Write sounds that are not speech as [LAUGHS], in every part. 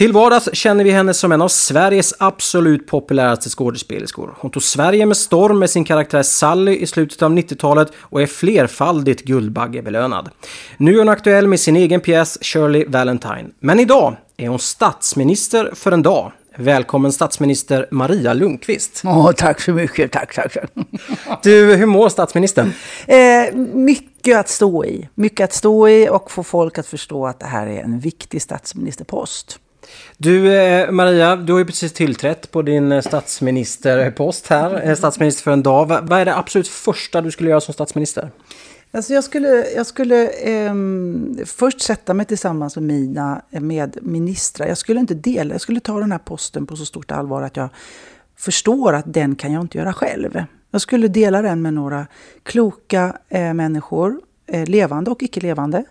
Till vardags känner vi henne som en av Sveriges absolut populäraste skådespelerskor. Hon tog Sverige med storm med sin karaktär Sally i slutet av 90-talet och är flerfaldigt Guldbaggebelönad. Nu är hon aktuell med sin egen pjäs Shirley Valentine. Men idag är hon statsminister för en dag. Välkommen statsminister Maria Lundqvist. Oh, tack så mycket, tack, tack. [LAUGHS] Du, hur mår statsministern? Eh, mycket att stå i. Mycket att stå i och få folk att förstå att det här är en viktig statsministerpost. Du eh, Maria, du har ju precis tillträtt på din eh, statsministerpost här, eh, statsminister för en dag. Vad är det absolut första du skulle göra som statsminister? Alltså jag skulle, jag skulle eh, först sätta mig tillsammans med mina medministrar. Jag skulle inte dela, jag skulle ta den här posten på så stort allvar att jag förstår att den kan jag inte göra själv. Jag skulle dela den med några kloka eh, människor, eh, levande och icke levande.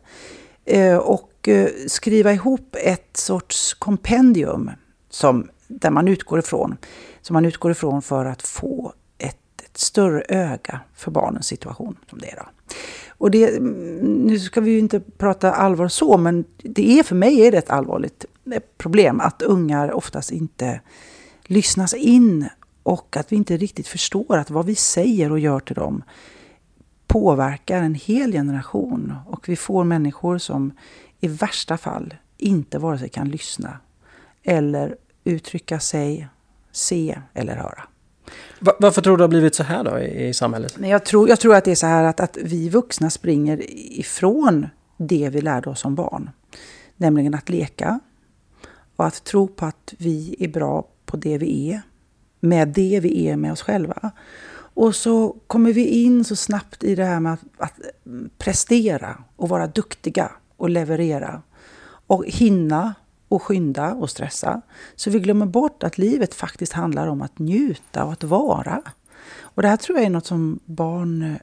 Eh, och eh, skriva ihop ett sorts kompendium som, där man utgår ifrån. Som man utgår ifrån för att få ett, ett större öga för barnens situation. som det är då. Och det, mm, nu ska vi ju inte prata allvar så, men det är för mig är det ett allvarligt eh, problem att ungar oftast inte lyssnas in och att vi inte riktigt förstår att vad vi säger och gör till dem påverkar en hel generation. Och vi får människor som i värsta fall inte vare sig kan lyssna eller uttrycka sig, se eller höra. Varför tror du det har blivit så här då i, samhället? Jag tror, jag tror att det är så här att, att vi vuxna springer ifrån det vi lärde oss som barn. Nämligen att leka och att tro på att vi är bra på det vi är. Med det vi är med oss själva. Och så kommer vi in så snabbt i det här med att, att prestera och vara duktiga och leverera. Och hinna och skynda och stressa. Så vi glömmer bort att livet faktiskt handlar om att njuta och att vara. Och det här tror jag är något som barn eh,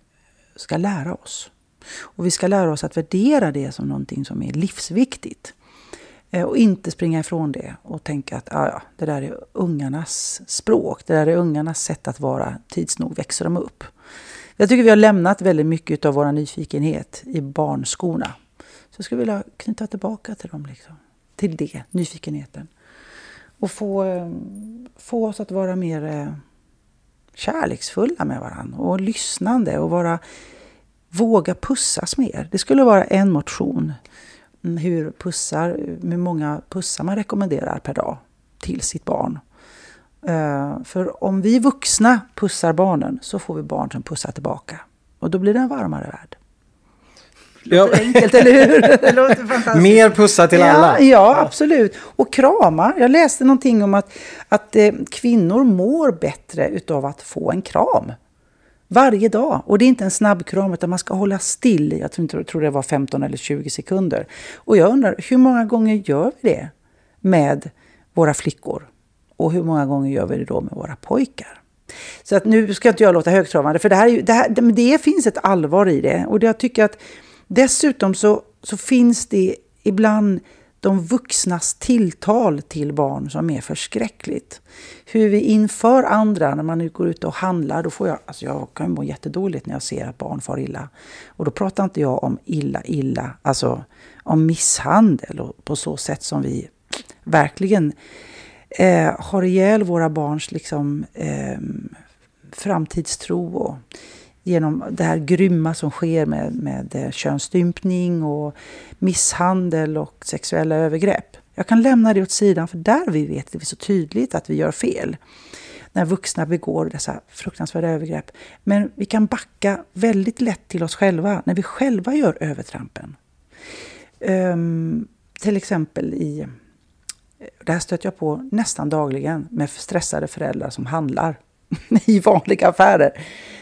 ska lära oss. Och vi ska lära oss att värdera det som någonting som är livsviktigt. Eh, och inte springa ifrån det och tänka att ah, ja, det där är ungarnas språk. Det där är ungarnas sätt att vara. Tids nog växer de upp. Jag tycker vi har lämnat väldigt mycket av vår nyfikenhet i barnskorna. Så jag skulle vilja knyta tillbaka till dem. Liksom till det, nyfikenheten. Och få, eh, få oss att vara mer eh, kärleksfulla med varandra och lyssnande och vara, våga pussas mer. Det skulle vara en motion. Mm, hur, pussar, hur många pussar man rekommenderar per dag till sitt barn. Eh, för om vi vuxna pussar barnen så får vi barn som pussar tillbaka. Och då blir det en varmare värld. Låter ja. enkelt, eller hur? [LAUGHS] Det låter fantastiskt. Mer pussa till ja, alla. Ja, absolut. Och krama. Jag läste någonting om att, att eh, kvinnor mår bättre utav att få en kram. Varje dag. Och det är inte en snabbkram utan man ska hålla still. Jag tror, tror det var 15 eller 20 sekunder. Och jag undrar, hur många gånger gör vi det med våra flickor? Och hur många gånger gör vi det då med våra pojkar? Så att nu ska inte jag låta högtravande, för det, här, det, här, det finns ett allvar i det. Och jag tycker att Dessutom så, så finns det ibland de vuxnas tilltal till barn som är förskräckligt. Hur vi inför andra, när man nu går ut och handlar, då får jag, alltså jag kan må jättedåligt när jag ser att barn far illa. Och då pratar inte jag om illa, illa, alltså om misshandel och på så sätt som vi verkligen eh, har ihjäl våra barns liksom, eh, framtidstro och genom det här grymma som sker med, med eh, könsstympning och misshandel och sexuella övergrepp. Jag kan lämna det åt sidan för där vi vet det är så tydligt att vi gör fel. När vuxna begår dessa fruktansvärda övergrepp. Men vi kan backa väldigt lätt till oss själva när vi själva gör övertrampen. Um, till exempel i, eh, det här stöter jag på nästan dagligen med stressade föräldrar som handlar [LAUGHS] i vanliga affärer.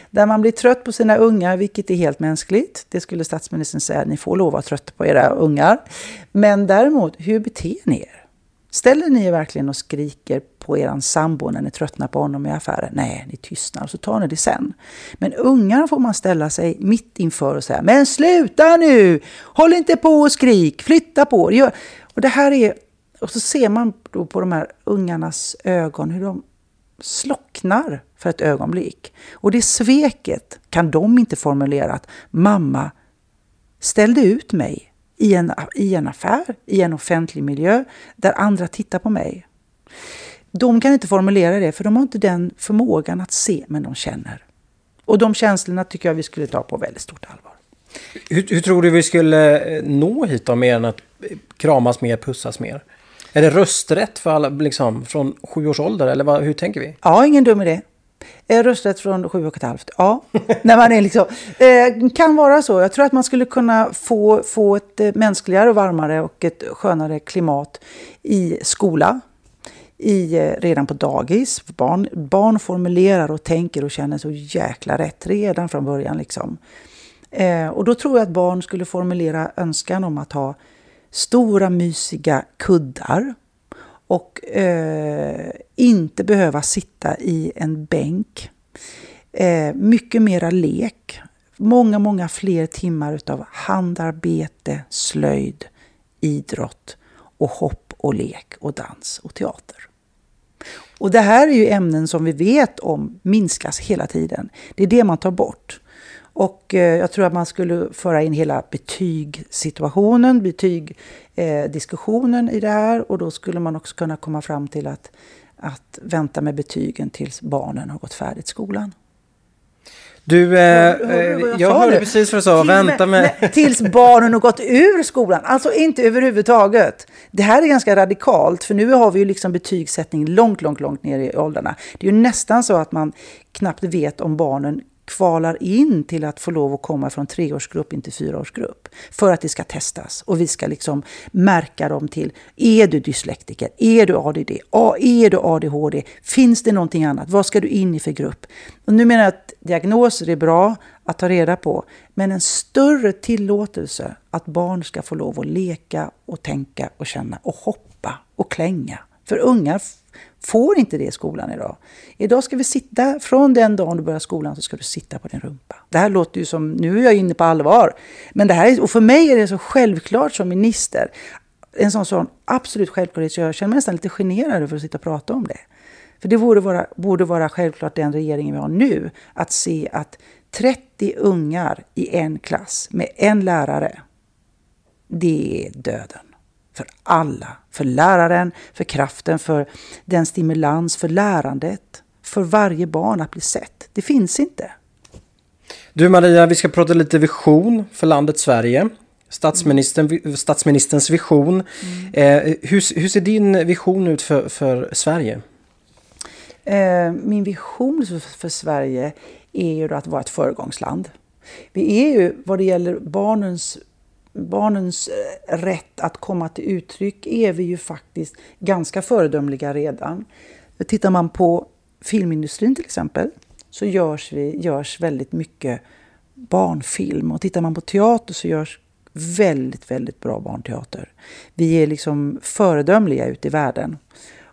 Där man blir trött på sina ungar, vilket är helt mänskligt. Det skulle statsministern säga, ni får lov att vara trötta på era ungar. Men däremot, hur beter ni er? Ställer ni er verkligen och skriker på er sambo när ni tröttnar på honom i affären? Nej, ni tystnar och så tar ni det sen. Men ungar får man ställa sig mitt inför och säga, men sluta nu! Håll inte på och skrik, flytta på er. Och det här är, och så ser man då på de här ungarnas ögon hur de slocknar för ett ögonblick. Och det sveket kan de inte formulera att mamma ställde ut mig i en, i en affär, i en offentlig miljö där andra tittar på mig. De kan inte formulera det för de har inte den förmågan att se, men de känner. Och de känslorna tycker jag vi skulle ta på väldigt stort allvar. Hur, hur tror du vi skulle eh, nå hit då, mer än att eh, kramas mer, pussas mer? Är det rösträtt för alla liksom, från sju års ålder eller vad, hur tänker vi? Ja, ingen dum idé. Rösträtt från sju och ett halvt. Ja, [LAUGHS] när man är liksom, eh, kan vara så. Jag tror att man skulle kunna få, få ett eh, mänskligare, och varmare och ett skönare klimat i skola. I, eh, redan på dagis. Barn, barn formulerar och tänker och känner så jäkla rätt redan från början. Liksom. Eh, och då tror jag att barn skulle formulera önskan om att ha stora mysiga kuddar och eh, inte behöva sitta i en bänk. Eh, mycket mera lek. Många, många fler timmar utav handarbete, slöjd, idrott och hopp och lek och dans och teater. Och det här är ju ämnen som vi vet om minskas hela tiden. Det är det man tar bort. Och eh, jag tror att man skulle föra in hela betygssituationen, betygdiskussionen eh, i det här. Och då skulle man också kunna komma fram till att, att vänta med betygen tills barnen har gått färdigt skolan. Du, eh, hör jag, eh, jag hörde precis vad du sa. Vänta med... med... Tills barnen har gått ur skolan. Alltså inte överhuvudtaget. Det här är ganska radikalt. För nu har vi ju liksom betygssättning långt, långt, långt ner i åldrarna. Det är ju nästan så att man knappt vet om barnen kvalar in till att få lov att komma från treårsgrupp in till fyraårsgrupp. För att det ska testas och vi ska liksom märka dem till, är du dyslektiker? Är du ADD? Är du ADHD? Finns det någonting annat? Vad ska du in i för grupp? Och nu menar jag att diagnoser är bra att ta reda på, men en större tillåtelse att barn ska få lov att leka och tänka och känna och hoppa och klänga. För ungar får inte det i skolan idag. Idag ska vi sitta, från den dagen du börjar skolan så ska du sitta på din rumpa. Det här låter ju som, nu är jag inne på allvar. Men det här, och för mig är det så självklart som minister. En sån, sån absolut självklarhet så jag känner mig nästan lite generad för att sitta och prata om det. För det borde vara, borde vara självklart den regeringen vi har nu, att se att 30 ungar i en klass med en lärare, det är döden för alla. För läraren, för kraften, för den stimulans, för lärandet. För varje barn att bli sett. Det finns inte. Du Maria, vi ska prata lite vision för landet Sverige. Statsministern, statsministerns vision. Mm. Eh, hur, hur, ser din vision ut för, för Sverige? Eh, min vision för, för Sverige är ju att vara ett föregångsland. Vi är ju, vad det gäller barnens barnens eh, rätt att komma till uttryck är vi ju faktiskt ganska föredömliga redan. Tittar man på filmindustrin till exempel så görs, vi, görs väldigt mycket barnfilm. Och tittar man på teater så görs väldigt, väldigt bra barnteater. Vi är liksom föredömliga ute i världen.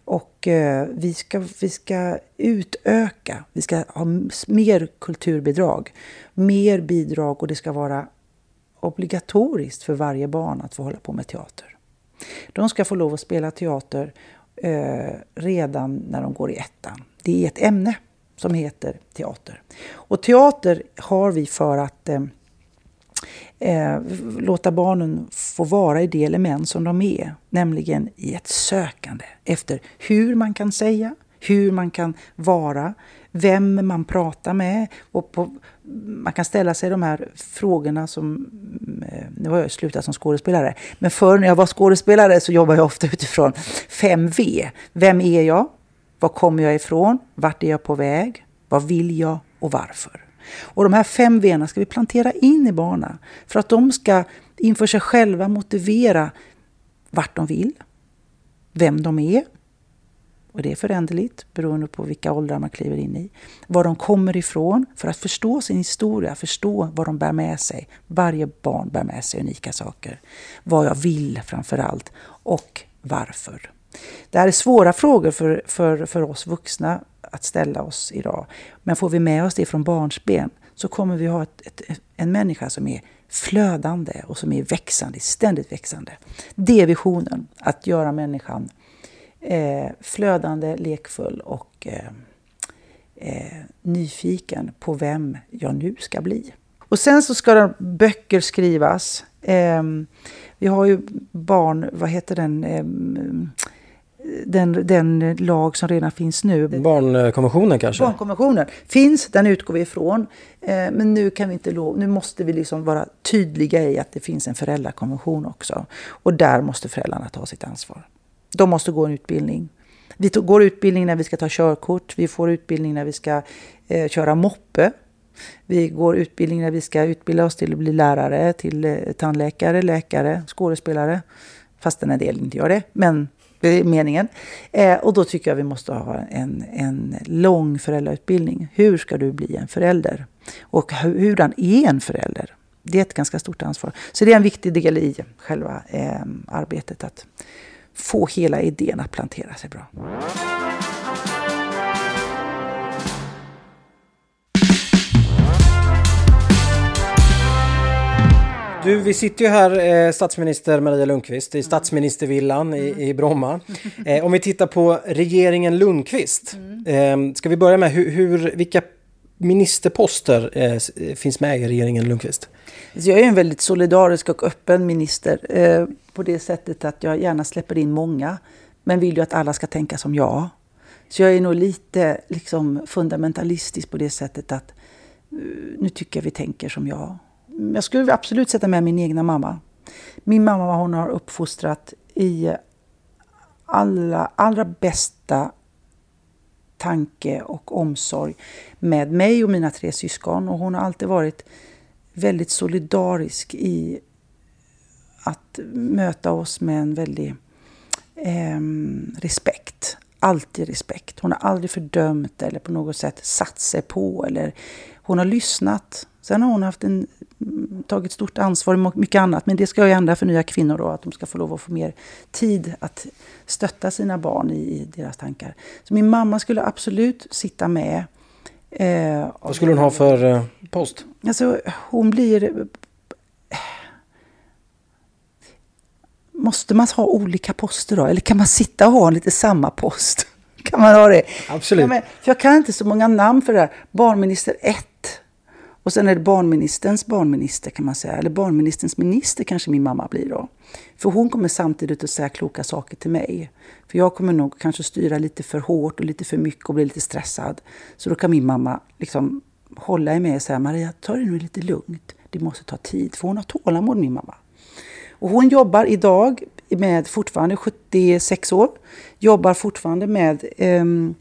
Och eh, vi, ska, vi ska utöka, vi ska ha mer kulturbidrag, mer bidrag och det ska vara obligatoriskt för varje barn att få hålla på med teater. De ska få lov att spela teater eh, redan när de går i ettan. Det är ett ämne som heter teater. Och teater har vi för att eh, eh, låta barnen få vara i det element som de är, nämligen i ett sökande efter hur man kan säga, hur man kan vara, vem man pratar med. Och på, man kan ställa sig de här frågorna som... Eh, nu har jag slutat som skådespelare. Men förr när jag var skådespelare så jobbade jag ofta utifrån 5V. Vem är jag? Var kommer jag ifrån? Vart är jag på väg? Vad vill jag och varför? Och de här fem V ska vi plantera in i barnen för att de ska inför sig själva motivera vart de vill, vem de är, och det är föränderligt beroende på vilka åldrar man kliver in i. Var de kommer ifrån för att förstå sin historia, förstå vad de bär med sig. Varje barn bär med sig unika saker. Vad jag vill framför allt och varför. Det här är svåra frågor för, för, för oss vuxna att ställa oss idag. Men får vi med oss det från barnsben så kommer vi ha ett, ett, en människa som är flödande och som är växande, ständigt växande. Det är visionen, att göra människan eh, flödande, lekfull och eh, eh, nyfiken på vem jag nu ska bli. Och sen så ska det böcker skrivas. Eh, Vi har ju barn, vad heter den, ehm, den, den lag som redan finns nu. Barnkonventionen kanske? Barnkonventionen finns, den utgår vi ifrån. Eh, men nu, kan vi inte lov, nu måste vi liksom vara tydliga i att det finns en föräldrakonvention också. Och där måste föräldrarna ta sitt ansvar. De måste gå en utbildning. Vi går utbildning när vi ska ta körkort. Vi får utbildning när vi ska eh, köra moppe. Vi går utbildning när vi ska utbilda oss till att bli lärare, till eh, tandläkare, läkare, skådespelare. Fast en del inte gör det, men det är meningen. Eh, och då tycker jag vi måste ha en, en lång föräldrautbildning. Hur ska du bli en förälder? Och hurdan är en förälder? Det är ett ganska stort ansvar. Så det är en viktig del i själva eh, arbetet att få hela idén att plantera sig bra. Du, vi sitter ju här, eh, statsminister Maria Lundqvist, i statsministervillan i, i Bromma. [LAUGHS] Eh, om vi tittar på regeringen Lundqvist, eh, ska vi börja med hur, hur vilka ministerposter eh, eh, finns med i regeringen Lundqvist? Alltså, jag är en väldigt solidarisk och öppen minister eh, på det sättet att jag gärna släpper in många, men vill ju att alla ska tänka som jag. Så jag är nog lite liksom, fundamentalistisk på det sättet att eh, nu tycker jag vi tänker som jag jag skulle absolut sätta med min egna mamma. Min mamma hon har uppfostrat i alla, allra bästa tanke och omsorg med mig och mina tre syskon. Och hon har alltid varit väldigt solidarisk i att möta oss med en väldig eh, respekt. Alltid respekt. Hon har aldrig fördömt eller på något sätt satt sig på. Eller hon har lyssnat. Sen har hon haft en tagit stort ansvar och mycket annat. Men det ska ju ändra för nya kvinnor då, att de ska få lov att få mer tid att stötta sina barn i, i deras tankar. Så min mamma skulle absolut sitta med. Eh, Vad skulle hon ha för eh, post? Alltså, hon blir... Måste man ha olika poster då? Eller kan man sitta och ha lite samma post? [LAUGHS] Kan man ha det? Absolut. Ja, men, för jag kan inte så många namn för det här. Barnminister 1 och sen är det barnministerns barnminister kan man säga, eller barnministerns minister kanske min mamma blir då. För hon kommer samtidigt att säga kloka saker till mig. För jag kommer nog kanske styra lite för hårt och lite för mycket och bli lite stressad. Så då kan min mamma liksom hålla i mig och säga Maria, ta det nu lite lugnt. Det måste ta tid, för hon har tålamod min mamma. Och hon jobbar idag med fortfarande 76 år, jobbar fortfarande med um,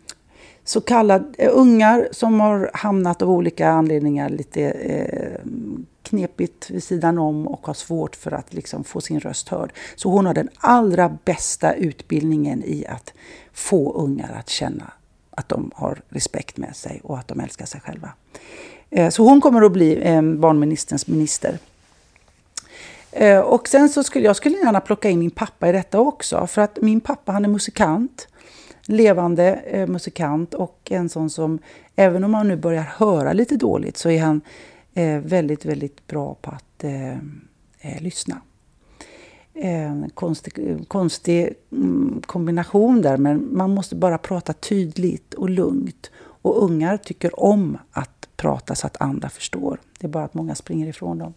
så kallade eh, ungar som har hamnat av olika anledningar lite eh, knepigt vid sidan om och har svårt för att liksom få sin röst hörd. Så hon har den allra bästa utbildningen i att få ungar att känna att de har respekt med sig och att de älskar sig själva. Eh, så hon kommer att bli eh, barnministerns minister. Eh, och sen så skulle jag skulle gärna plocka in min pappa i detta också. För att min pappa han är musikant levande eh, musikant och en sån som, även om han nu börjar höra lite dåligt, så är han eh, väldigt, väldigt bra på att eh, eh lyssna. En konstig, konstig mm, kombination där, men man måste bara prata tydligt och lugnt. Och ungar tycker om att prata så att andra förstår. Det är bara att många springer ifrån dem.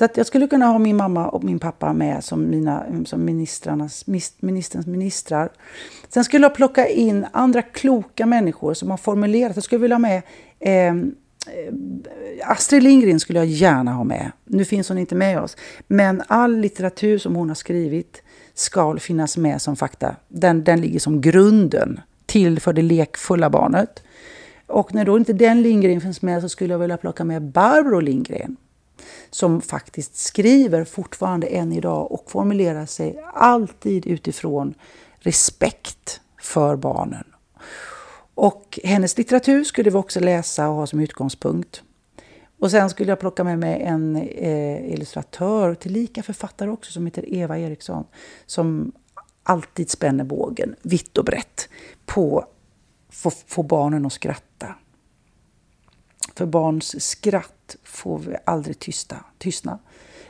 Så att jag skulle kunna ha min mamma och min pappa med som, mina, som ministrarnas, ministerns ministrar. Sen skulle jag plocka in andra kloka människor som har formulerat. Jag skulle vilja ha med ehm, eh, Astrid Lindgren skulle jag gärna ha med. Nu finns hon inte med oss. Men all litteratur som hon har skrivit ska finnas med som fakta. Den, den ligger som grunden till för det lekfulla barnet. Och när då inte den Lindgren finns med så skulle jag vilja plocka med Barbro Lindgren som faktiskt skriver fortfarande än idag och formulerar sig alltid utifrån respekt för barnen. Och hennes litteratur skulle vi också läsa och ha som utgångspunkt. Och sen skulle jag plocka med mig en eh, illustratör, tillika författare också, som heter Eva Eriksson, som alltid spänner bågen vitt och brett på att få barnen att skratta. För barns skratt får vi aldrig tysta, tystna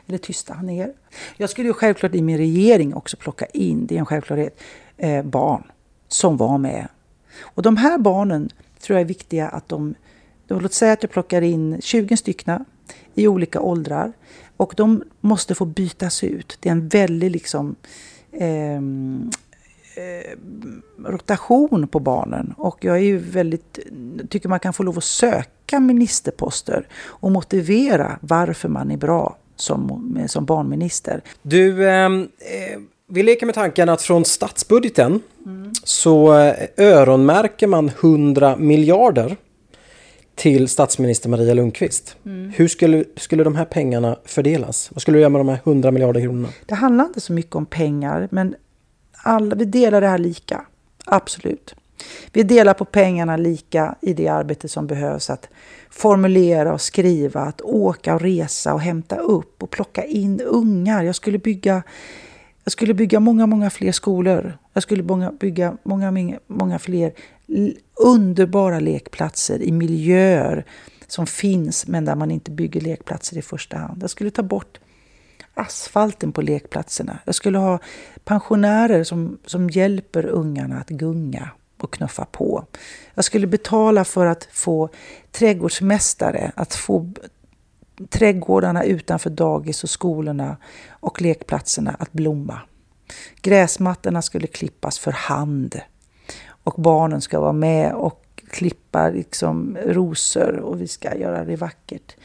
eller tysta ner. Jag skulle ju självklart i min regering också plocka in, det är en självklarhet, eh, barn som var med. Och de här barnen tror jag är viktiga att de, låt säga att jag plockar in 20 stycken i olika åldrar. Och de måste få bytas ut. Det är en väldig liksom, eh, eh, rotation på barnen. Och jag är ju väldigt, tycker man kan få lov att söka ministerposter och motivera varför man är bra som, som barnminister. Du, ehm, eh, vi leker med tanken att från statsbudgeten mm. så eh, öronmärker man 100 miljarder till statsminister Maria Lundqvist. Mm. Hur skulle, skulle de här pengarna fördelas? Vad skulle du göra med de här 100 miljarder kronorna? Det handlar inte så mycket om pengar, men alla, vi delar det här lika. Absolut. Vi delar på pengarna lika i det arbete som behövs att formulera och skriva, att åka och resa och hämta upp och plocka in ungar. Jag skulle bygga, jag skulle bygga många, många fler skolor. Jag skulle bygga många, många fler underbara lekplatser i miljöer som finns men där man inte bygger lekplatser i första hand. Jag skulle ta bort asfalten på lekplatserna. Jag skulle ha pensionärer som, som hjälper ungarna att gunga och knuffa på. Jag skulle betala för att få trädgårdsmästare att få trädgårdarna utanför dagis och skolorna och lekplatserna att blomma. Gräsmattorna skulle klippas för hand och barnen ska vara med och klippa liksom rosor och vi ska göra det vackert.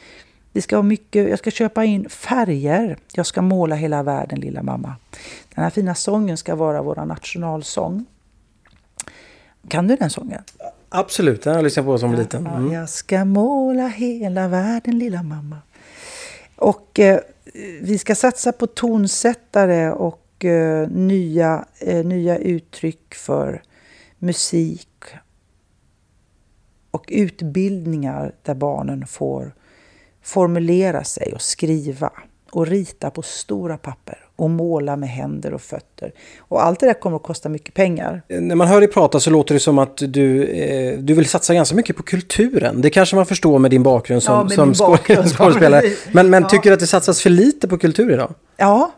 Vi ska ha mycket, jag ska köpa in färger. Jag ska måla hela världen, lilla mamma. Den här fina sången ska vara vår nationalsång. Kan du den sången? Absolut, den har jag lyssnat på som liten. Mm. Jag ska måla hela världen, lilla mamma. Och eh, vi ska satsa på tonsättare och eh, nya, eh, nya uttryck för musik och utbildningar där barnen får formulera sig och skriva och rita på stora papper och måla med händer och fötter. Och allt det där kommer att kosta mycket pengar. När man hör dig prata så låter det som att du, eh, du vill satsa ganska mycket på kulturen. Det kanske man förstår med din bakgrund som, ja, som bakgrund. [LAUGHS] skådespelare. Men, men ja. tycker du att det satsas för lite på kultur idag? Ja,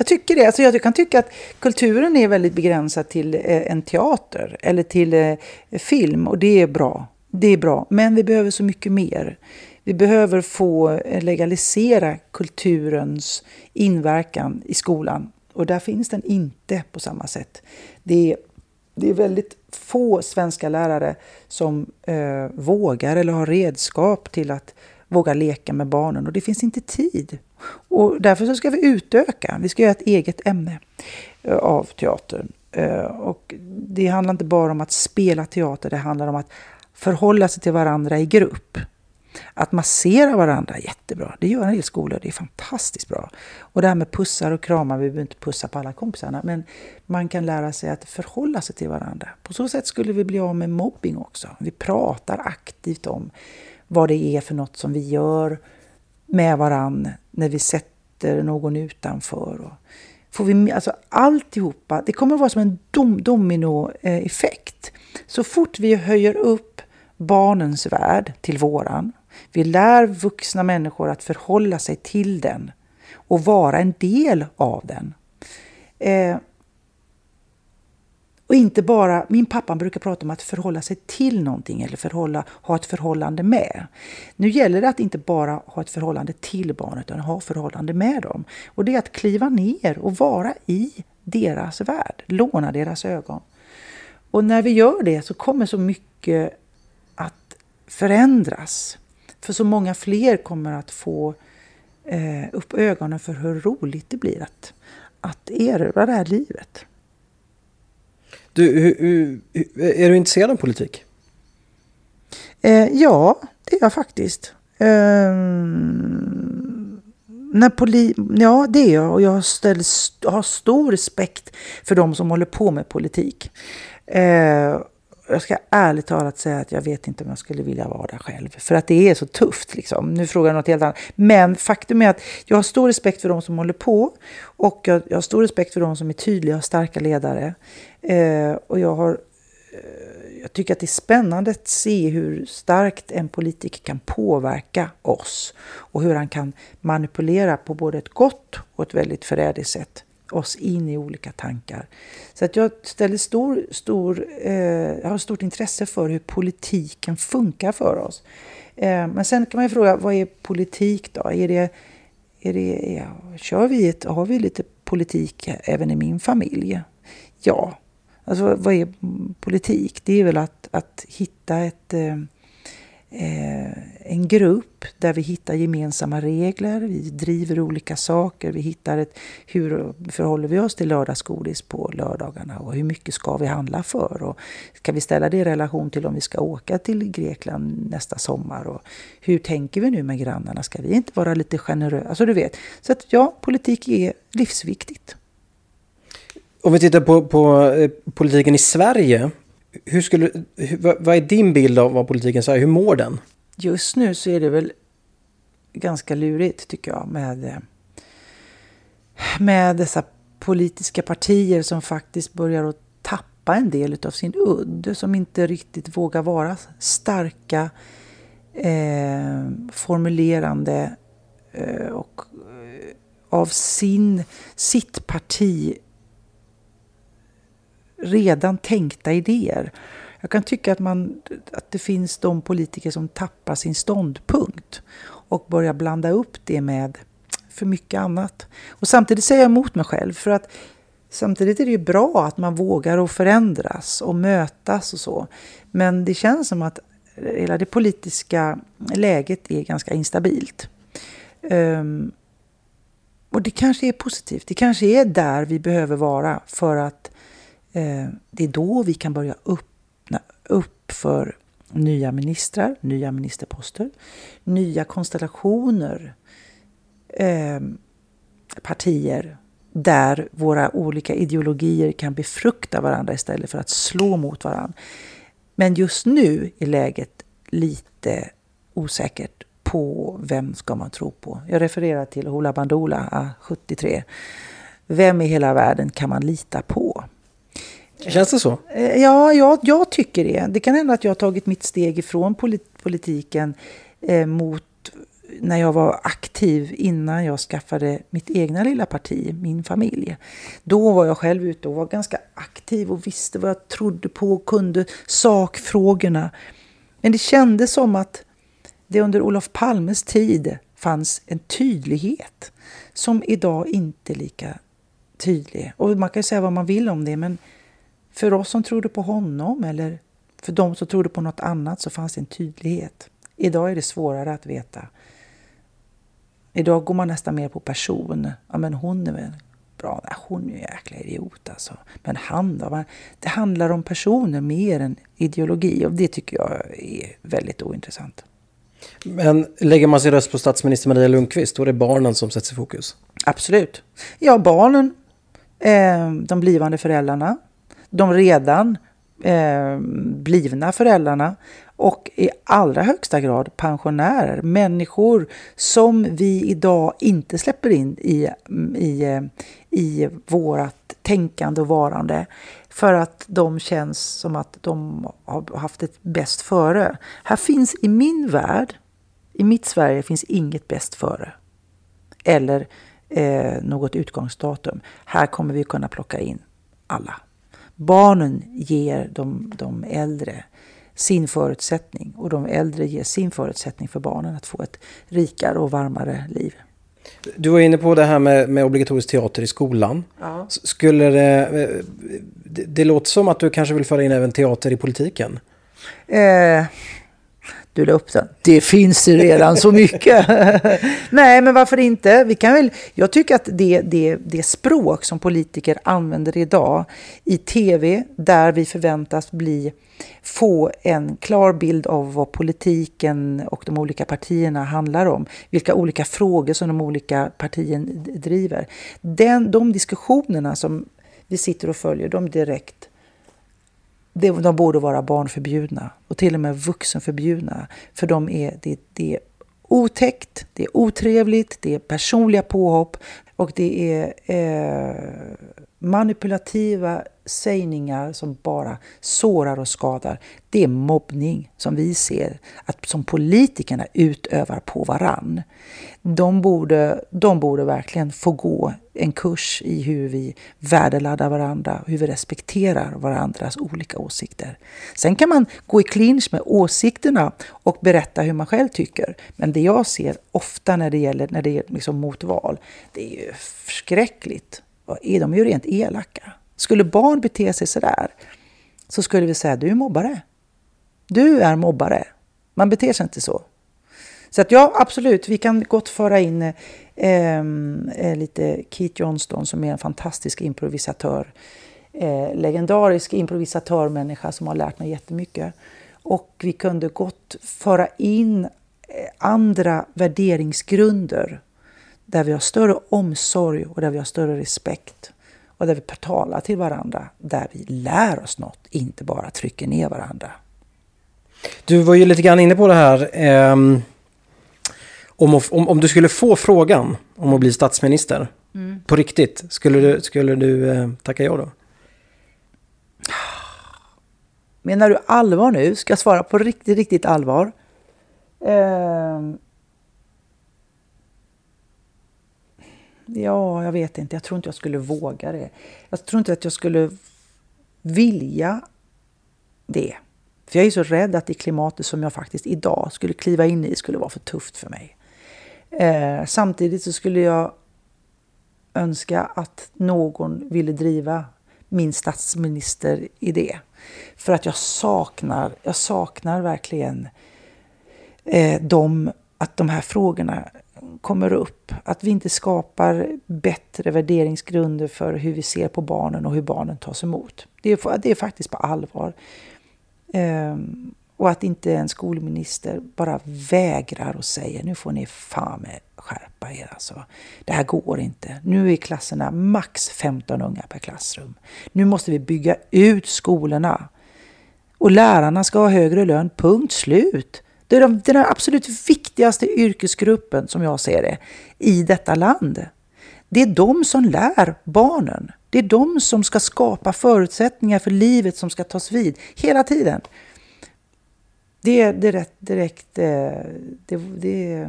jag tycker det. Alltså jag kan tycka att kulturen är väldigt begränsad till eh, en teater eller till eh, film och det är bra. Det är bra, men vi behöver så mycket mer. Vi behöver få eh, legalisera kulturens inverkan i skolan och där finns den inte på samma sätt. Det är, det är väldigt få svenska lärare som eh, vågar eller har redskap till att våga leka med barnen och det finns inte tid. Och därför så ska vi utöka. Vi ska göra ett eget ämne eh, av teatern. Eh, och det handlar inte bara om att spela teater, det handlar om att förhålla sig till varandra i grupp. Att massera varandra är jättebra. Det gör en del skolor. Det är fantastiskt bra. Och det här med pussar och kramar. Vi behöver inte pussa på alla kompisarna. Men man kan lära sig att förhålla sig till varandra. På så sätt skulle vi bli av med mobbing också. Vi pratar aktivt om vad det är för något som vi gör med varann när vi sätter någon utanför. Och får vi, alltså alltihopa, det kommer att vara som en dom, dominoeffekt. Så fort vi höjer upp barnens värld till våran, vi lär vuxna människor att förhålla sig till den och vara en del av den. Eh, och inte bara, min pappa brukar prata om att förhålla sig till någonting eller förhålla, ha ett förhållande med. Nu gäller det att inte bara ha ett förhållande till barnet utan ha förhållande med dem. Och det är att kliva ner och vara i deras värld, låna deras ögon. Och när vi gör det så kommer så mycket förändras. För så många fler kommer att få eh, upp ögonen för hur roligt det blir att, att erövra det här livet. Du, hur, hur, är du intresserad av politik? Eh, ja, det är jag faktiskt. Eh, när poli ja, det är jag och jag ställer, har stor respekt för de som håller på med politik. Eh, jag ska ärligt talat säga att jag vet inte om jag skulle vilja vara där själv. För att det är så tufft liksom. Nu frågar jag något helt annat. Men faktum är att jag har stor respekt för de som håller på. Och jag, jag har stor respekt för de som är tydliga och starka ledare. Eh, och jag har eh, jag tycker att det är spännande att se hur starkt en politiker kan påverka oss och hur han kan manipulera på både ett gott och ett väldigt förrädiskt sätt oss in i olika tankar. Så att jag ställer stor, stor, eh, jag har stort intresse för hur politiken funkar för oss. Eh, men sen kan man ju fråga, vad är politik då? Är det, är det, ja, kör vi ett, har vi lite politik även i min familj? Ja, alltså vad är politik? Det är väl att, att hitta ett eh, Eh, en grupp där vi hittar gemensamma regler, vi driver olika saker, vi hittar ett, hur förhåller vi oss till lördagsgodis på lördagarna och hur mycket ska vi handla för? Och kan vi ställa det i relation till om vi ska åka till Grekland nästa sommar? Och hur tänker vi nu med grannarna? Ska vi inte vara lite generösa? Alltså du vet, så att ja, politik är livsviktigt. Om vi tittar på, på eh, politiken i Sverige hur skulle, hur, vad är din bild av vad politiken säger? Hur mår den? Just nu så är det väl ganska lurigt tycker jag med, med dessa politiska partier som faktiskt börjar att tappa en del av sin udd. Som inte riktigt vågar vara starka, eh, formulerande eh, och eh, av sin, sitt parti redan tänkta idéer. Jag kan tycka att, man, att det finns de politiker som tappar sin ståndpunkt och börjar blanda upp det med för mycket annat. Och samtidigt säger jag emot mig själv för att samtidigt är det ju bra att man vågar och förändras och mötas och så. Men det känns som att hela det politiska läget är ganska instabilt. Um, och det kanske är positivt. Det kanske är där vi behöver vara för att Eh, det är då vi kan börja öppna upp för nya ministrar, nya ministerposter, nya konstellationer, eh, partier där våra olika ideologier kan befrukta varandra istället för att slå mot varandra. Men just nu är läget lite osäkert på vem ska man tro på. Jag refererar till Hoola Bandoola 73. Ah, vem i hela världen kan man lita på? Känns det så? Eh, ja, jag, jag tycker det. Det kan hända att jag har tagit mitt steg ifrån politiken eh, mot när jag var aktiv innan jag skaffade mitt egna lilla parti, min familj. Då var jag själv ute och var ganska aktiv och visste vad jag trodde på och kunde sakfrågorna. Men det kändes som att det under Olof Palmes tid fanns en tydlighet som idag inte är lika tydlig. Och man kan säga vad man vill om det, men för oss som trodde på honom eller för de som trodde på något annat så fanns det en tydlighet. Idag är det svårare att veta. Idag går man nästan mer på person. Ja, men hon är väl bra. Nej, hon är ju en jäkla idiot alltså. Men han då? Det handlar om personer mer än ideologi och det tycker jag är väldigt ointressant. Men lägger man sin röst på statsminister Maria Lundqvist, då är det barnen som sätts i fokus? Absolut. Ja, barnen, eh, de blivande föräldrarna, de redan eh, blivna föräldrarna och i allra högsta grad pensionärer. Människor som vi idag inte släpper in i, i, eh, i vårt tänkande och varande för att de känns som att de har haft ett bäst före. Här finns i min värld, i mitt Sverige, finns inget bäst före. Eller eh, något utgångsdatum. Här kommer vi kunna plocka in alla barnen ger de, de äldre sin förutsättning och de äldre ger sin förutsättning för barnen att få ett rikare och varmare liv. Du var inne på det här med, med obligatorisk teater i skolan. Ja. Skulle det, eh, det, det låter som att du kanske vill föra in även teater i politiken? Eh, du la upp den. Det finns det redan så mycket. [LAUGHS] Nej, men varför inte? Vi kan väl, jag tycker att det, det, det språk som politiker använder idag i tv, där vi förväntas bli, få en klar bild av vad politiken och de olika partierna handlar om, vilka olika frågor som de olika partierna driver. Den, de diskussionerna som vi sitter och följer, de direkt de borde vara barnförbjudna och till och med vuxenförbjudna. För de är, det, det är otäckt, det är otrevligt, det är personliga påhopp och det är eh, manipulativa sägningar som bara sårar och skadar. Det är mobbning som vi ser att som politikerna utövar på varann. De borde, de borde verkligen få gå en kurs i hur vi värdeladdar varandra, hur vi respekterar varandras olika åsikter. Sen kan man gå i clinch med åsikterna och berätta hur man själv tycker. Men det jag ser ofta när det gäller när det är liksom mot val, det är ju förskräckligt. Är de ju rent elaka. Skulle barn bete sig sådär så skulle vi säga du är mobbare. Du är mobbare. Man beter sig inte så. Så att ja, absolut, vi kan gott föra in ehm, eh, lite Keith Johnston som är en fantastisk improvisatör. Eh, legendarisk improvisatörmänniska som har lärt mig jättemycket. Och vi kunde gott föra in eh, andra värderingsgrunder där vi har större omsorg och där vi har större respekt och där vi talar till varandra, där vi lär oss något, inte bara trycker ner varandra. Du var ju lite grann inne på det här. Eh, om, om, om du skulle få frågan om att bli statsminister mm. på riktigt, skulle du, skulle du eh, tacka ja då? Menar du allvar nu? Ska jag svara på riktigt, riktigt allvar? Eh, Ja, jag vet inte. Jag tror inte jag skulle våga det. Jag tror inte att jag skulle vilja det. För jag är så rädd att det klimatet som jag faktiskt idag skulle kliva in i skulle vara för tufft för mig. Eh, samtidigt så skulle jag önska att någon ville driva min statsministeridé. För att jag saknar, jag saknar verkligen eh, de, att de här frågorna kommer upp. Att vi inte skapar bättre värderingsgrunder för hur vi ser på barnen och hur barnen tas emot. Det är, det är faktiskt på allvar. Ehm, och att inte en skolminister bara vägrar och säger nu får ni fan med skärpa er alltså. Det här går inte. Nu är klasserna max 15 unga per klassrum. Nu måste vi bygga ut skolorna. Och lärarna ska ha högre lön, punkt slut. Det är den absolut viktigaste yrkesgruppen som jag ser det i detta land. Det är de som lär barnen. Det är de som ska skapa förutsättningar för livet som ska tas vid hela tiden. Det är direkt... direkt eh, det, det,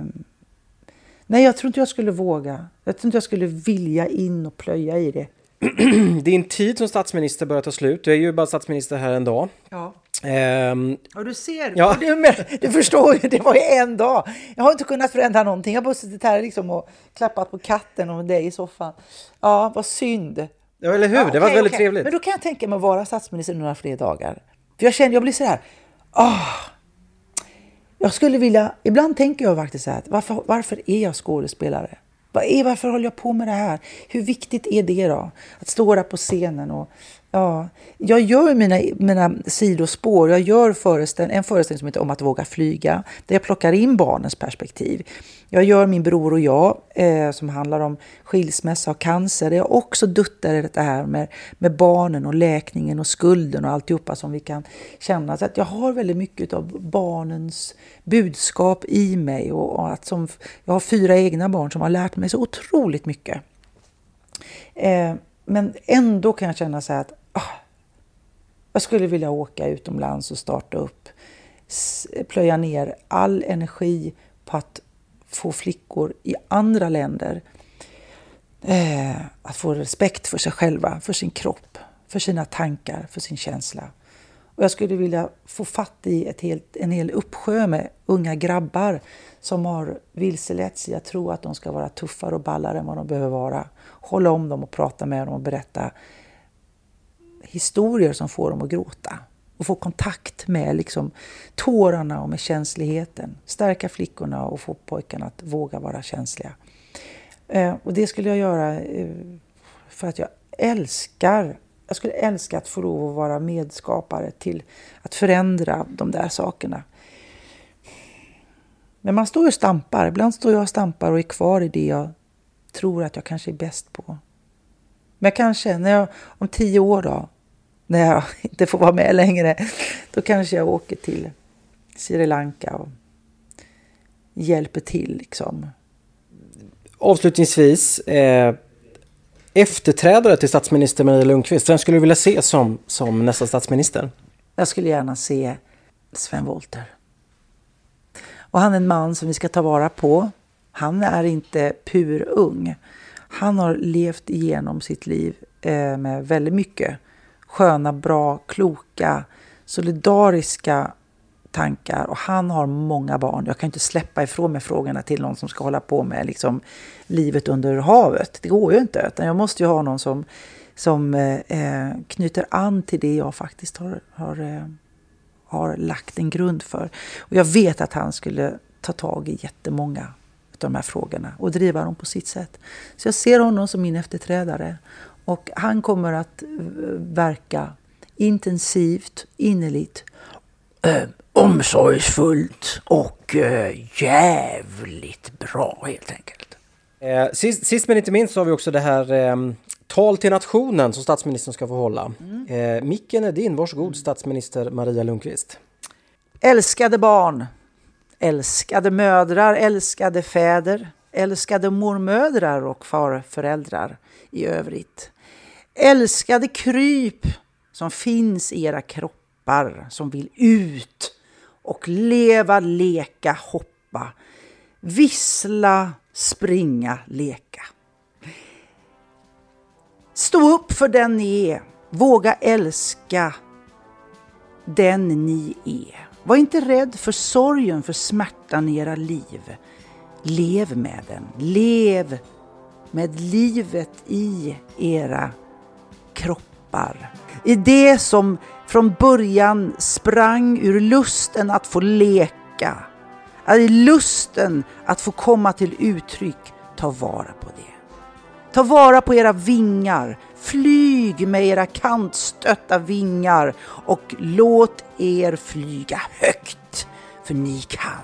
nej, jag tror inte jag skulle våga. Jag tror inte jag skulle vilja in och plöja i det. [CLEARS THROAT] Din tid som statsminister börjar ta slut. Du är ju bara statsminister här en dag. Ja. Um, ja, du ser. Ja. Du, du förstår ju, det var ju en dag. Jag har inte kunnat förändra någonting. Jag har bara suttit här liksom och klappat på katten och dig i soffan. Ja, vad synd. Ja, eller hur? Ja, det var väldigt okay. trevligt. Men då kan jag tänka mig att vara statsminister några fler dagar. För jag känner, jag blir så här, oh, jag skulle vilja, ibland tänker jag faktiskt så här, varför, varför är jag skådespelare? Varför håller jag på med det här? Hur viktigt är det då? Att stå där på scenen och Ja, jag gör mina, mina sidospår. Jag gör föreställ en föreställning som heter Om att våga flyga, där jag plockar in barnens perspektiv. Jag gör Min bror och jag, eh, som handlar om skilsmässa och cancer, där jag också duttar i det här med, med barnen och läkningen och skulden och alltihopa som vi kan känna. Så att jag har väldigt mycket av barnens budskap i mig och, och att som, jag har fyra egna barn som har lärt mig så otroligt mycket. Eh, men ändå kan jag känna så här att Ah. jag skulle vilja åka utomlands och starta upp, plöja ner all energi på att få flickor i andra länder eh, att få respekt för sig själva, för sin kropp, för sina tankar, för sin känsla. Och jag skulle vilja få fatt i ett helt, en hel uppsjö med unga grabbar som har vilseletts i att tro att de ska vara tuffare och ballare än vad de behöver vara. Hålla om dem och prata med dem och berätta historier som får dem att gråta. Och få kontakt med liksom, tårarna och med känsligheten. Stärka flickorna och få pojkarna att våga vara känsliga. Eh, och det skulle jag göra eh, för att jag älskar jag skulle älska att få lov att vara medskapare till att förändra de där sakerna. Men man står och stampar. Ibland står jag och stampar och är kvar i det jag tror att jag kanske är bäst på. Men kanske när jag, om tio år då, när jag [LAUGHS] inte får vara med längre, då kanske jag åker till Sri Lanka och hjälper till. Liksom. Avslutningsvis, eh, efterträdare till statsminister Maria Lundqvist? Vem skulle du vilja se som, som nästa statsminister? Jag skulle gärna se Sven Wollter. Och han är en man som vi ska ta vara på. Han är inte purung. Han har levt igenom sitt liv eh, med väldigt mycket sköna, bra, kloka, solidariska tankar och han har många barn. Jag kan inte släppa ifrån mig frågorna till någon som ska hålla på med liksom, livet under havet. Det går ju inte. Utan jag måste ju ha någon som, som eh, eh, knyter an till det jag faktiskt har, har, eh, har lagt en grund för. Och jag vet att han skulle ta tag i jättemånga av de här frågorna och driva dem på sitt sätt. Så jag ser honom som min efterträdare. Och han kommer att eh, verka intensivt, innerligt, eh, omsorgsfullt och eh, jävligt bra helt enkelt. Eh, sist, sist, men inte minst så har vi också det här eh, tal till nationen som statsministern ska få hålla. Mm. Eh, micken är din, varsågod statsminister Maria Lundqvist. Älskade barn, älskade mödrar, älskade fäder, älskade mormödrar och farföräldrar i övrigt. Älskade kryp som finns i era kroppar som vill ut och leva, leka, hoppa, vissla, springa, leka. Stå upp för den ni är. Våga älska den ni är. Var inte rädd för sorgen, för smärtan i era liv. Lev med den. Lev med livet i era kroppar. I det som från början sprang ur lusten att få leka. I lusten att få komma till uttryck. Ta vara på det. Ta vara på era vingar. Flyg med era kantstötta vingar och låt er flyga högt. För ni kan.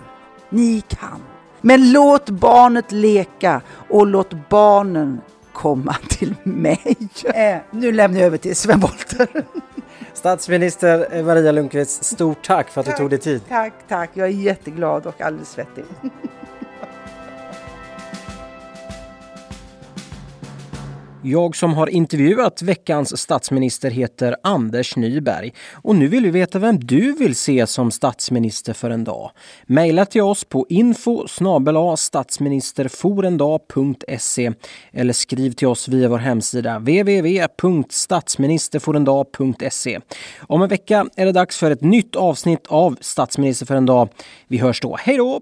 Ni kan. Men låt barnet leka och låt barnen komma till mig. Eh, nu lämnar jag över till Sven Wollter. Statsminister Maria Lundqvist, stort tack för att tack, du tog dig tid. Tack, tack. Jag är jätteglad och alldeles svettig. Jag som har intervjuat veckans statsminister heter Anders Nyberg och nu vill vi veta vem du vill se som statsminister för en dag. Maila till oss på info statsministerforendag.se eller skriv till oss via vår hemsida www.statsministerforendag.se. Om en vecka är det dags för ett nytt avsnitt av Statsminister för en dag. Vi hörs då. Hej då!